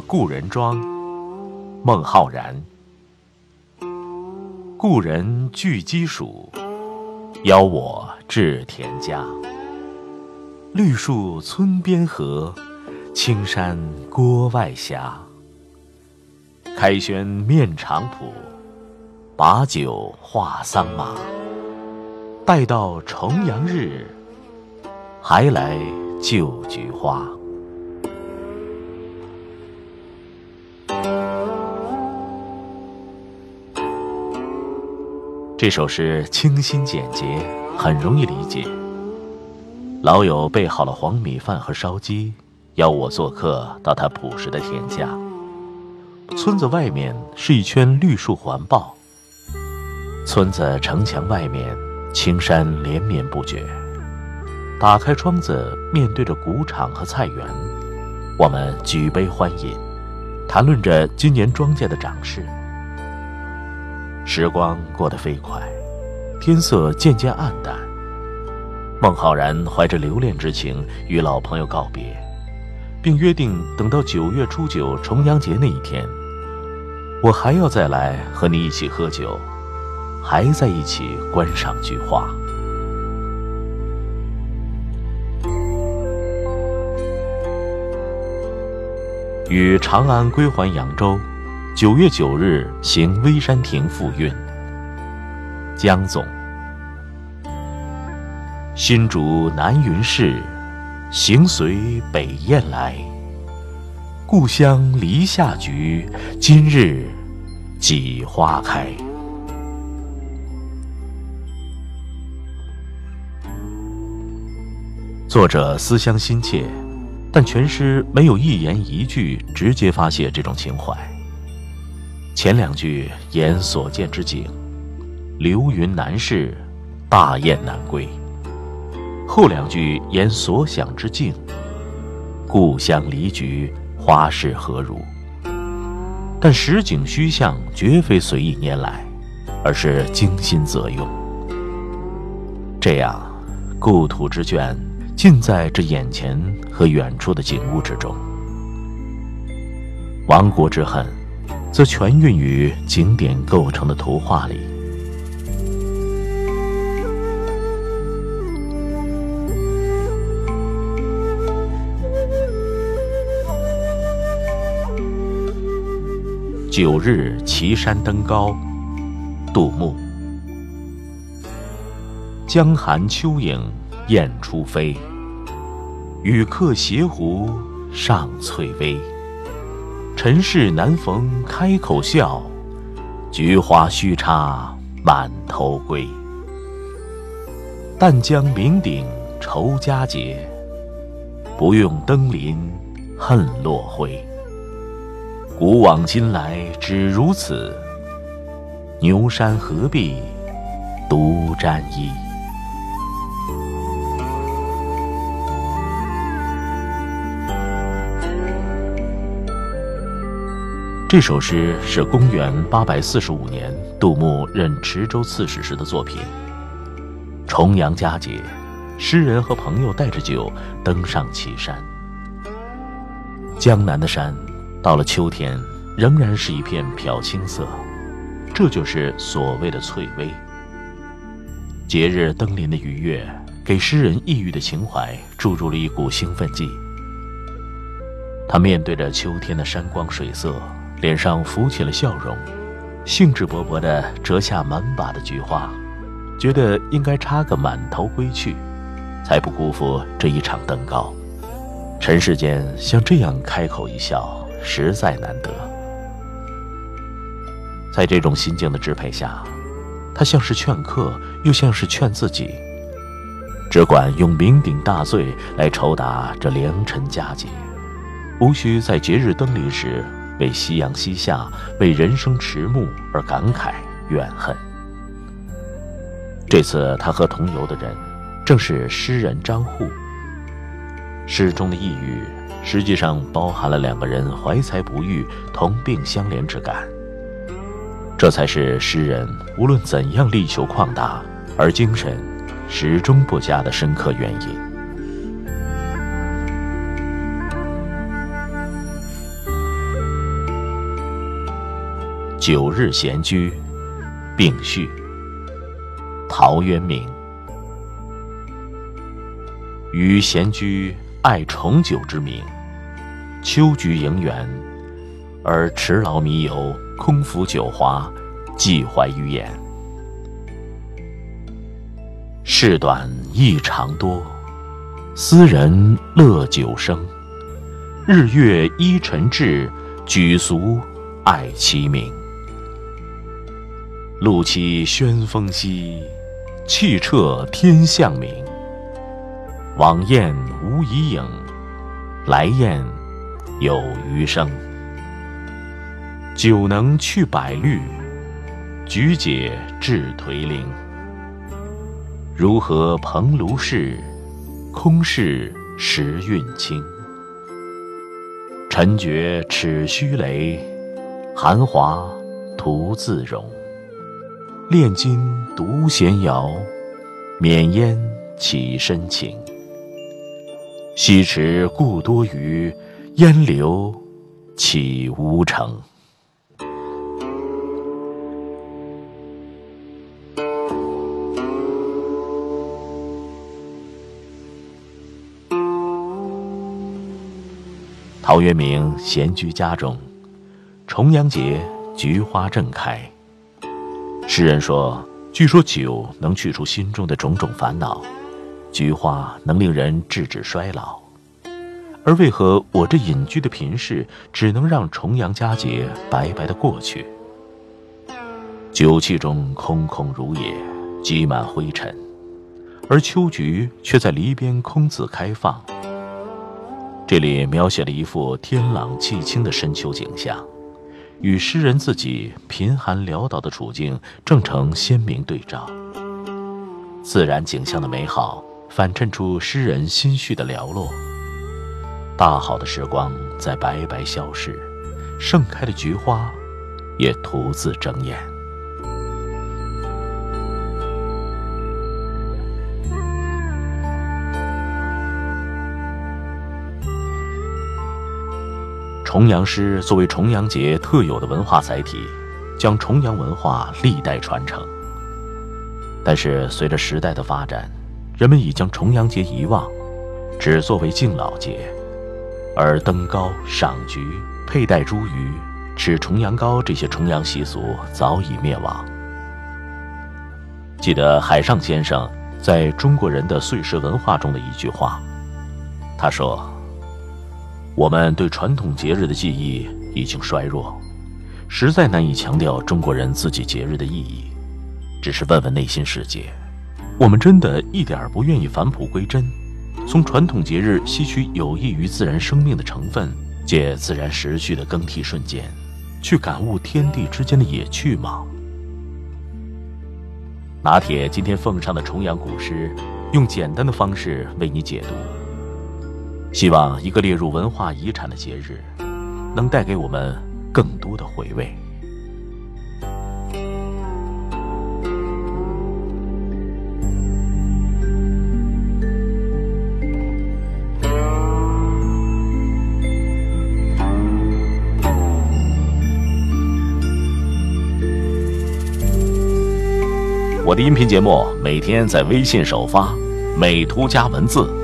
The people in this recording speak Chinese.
故人庄，孟浩然。故人具鸡黍，邀我至田家。绿树村边合，青山郭外斜。开轩面场圃，把酒话桑麻。待到重阳日，还来就菊花。这首诗清新简洁，很容易理解。老友备好了黄米饭和烧鸡，邀我做客到他朴实的田家。村子外面是一圈绿树环抱，村子城墙外面青山连绵不绝。打开窗子，面对着谷场和菜园，我们举杯欢饮，谈论着今年庄稼的长势。时光过得飞快，天色渐渐暗淡。孟浩然怀着留恋之情与老朋友告别，并约定等到九月初九重阳节那一天，我还要再来和你一起喝酒，还在一起观赏菊花。与长安归还扬州。九月九日行微山亭复韵。江总。新竹南云市，行随北雁来。故乡篱下菊，今日几花开。作者思乡心切，但全诗没有一言一句直接发泄这种情怀。前两句言所见之景，流云难逝，大雁难归；后两句言所想之境，故乡离菊，花事何如？但实景虚像绝非随意拈来，而是精心择用。这样，故土之眷尽在这眼前和远处的景物之中。亡国之恨。则全蕴于景点构成的图画里。九日岐山登高，杜牧。江寒秋影雁初飞，与客斜湖上翠微。尘世难逢开口笑，菊花须插满头归。但将酩酊酬佳节，不用登临恨落晖。古往今来只如此，牛山何必独沾衣？这首诗是公元八百四十五年杜牧任池州刺史时的作品。重阳佳节，诗人和朋友带着酒登上岐山。江南的山，到了秋天仍然是一片漂青色，这就是所谓的翠微。节日登临的愉悦，给诗人抑郁的情怀注入了一股兴奋剂。他面对着秋天的山光水色。脸上浮起了笑容，兴致勃勃地折下满把的菊花，觉得应该插个满头归去，才不辜负这一场登高。尘世间像这样开口一笑，实在难得。在这种心境的支配下，他像是劝客，又像是劝自己。只管用酩酊大醉来酬答这良辰佳节，无需在节日登临时为夕阳西下、为人生迟暮而感慨怨恨。这次他和同游的人，正是诗人张祜。诗中的抑郁，实际上包含了两个人怀才不遇、同病相怜之感。这才是诗人无论怎样力求旷达，而精神始终不佳的深刻原因。九日闲居，并序。陶渊明。余闲居爱重酒之名，秋菊盈园，而持劳弥游。空浮酒华，寄怀于言。事短意长多，斯人乐久生。日月依辰至，举俗爱其名。路栖宣风息，气彻天象明。往雁无遗影，来雁有余声。酒能去百虑，菊解至颓零。如何蓬庐事，空是时运清。尘觉齿须雷，韩华徒自容。炼金独闲摇，免烟起深情。西池故多鱼，烟流岂无成？陶渊明闲居家中，重阳节菊花正开。诗人说：“据说酒能去除心中的种种烦恼，菊花能令人制止衰老。而为何我这隐居的贫士只能让重阳佳节白白的过去？酒器中空空如也，积满灰尘，而秋菊却在篱边空自开放。”这里描写了一幅天朗气清的深秋景象，与诗人自己贫寒潦倒的处境正成鲜明对照。自然景象的美好反衬出诗人心绪的寥落。大好的时光在白白消逝，盛开的菊花也独自睁眼。重阳诗作为重阳节特有的文化载体，将重阳文化历代传承。但是随着时代的发展，人们已将重阳节遗忘，只作为敬老节，而登高、赏菊、佩戴茱萸、吃重阳糕这些重阳习俗早已灭亡。记得海上先生在中国人的岁时文化中的一句话，他说。我们对传统节日的记忆已经衰弱，实在难以强调中国人自己节日的意义。只是问问内心世界，我们真的一点不愿意返璞归真，从传统节日吸取有益于自然生命的成分，借自然时序的更替瞬间，去感悟天地之间的野趣吗？拿铁今天奉上的重阳古诗，用简单的方式为你解读。希望一个列入文化遗产的节日，能带给我们更多的回味。我的音频节目每天在微信首发，美图加文字。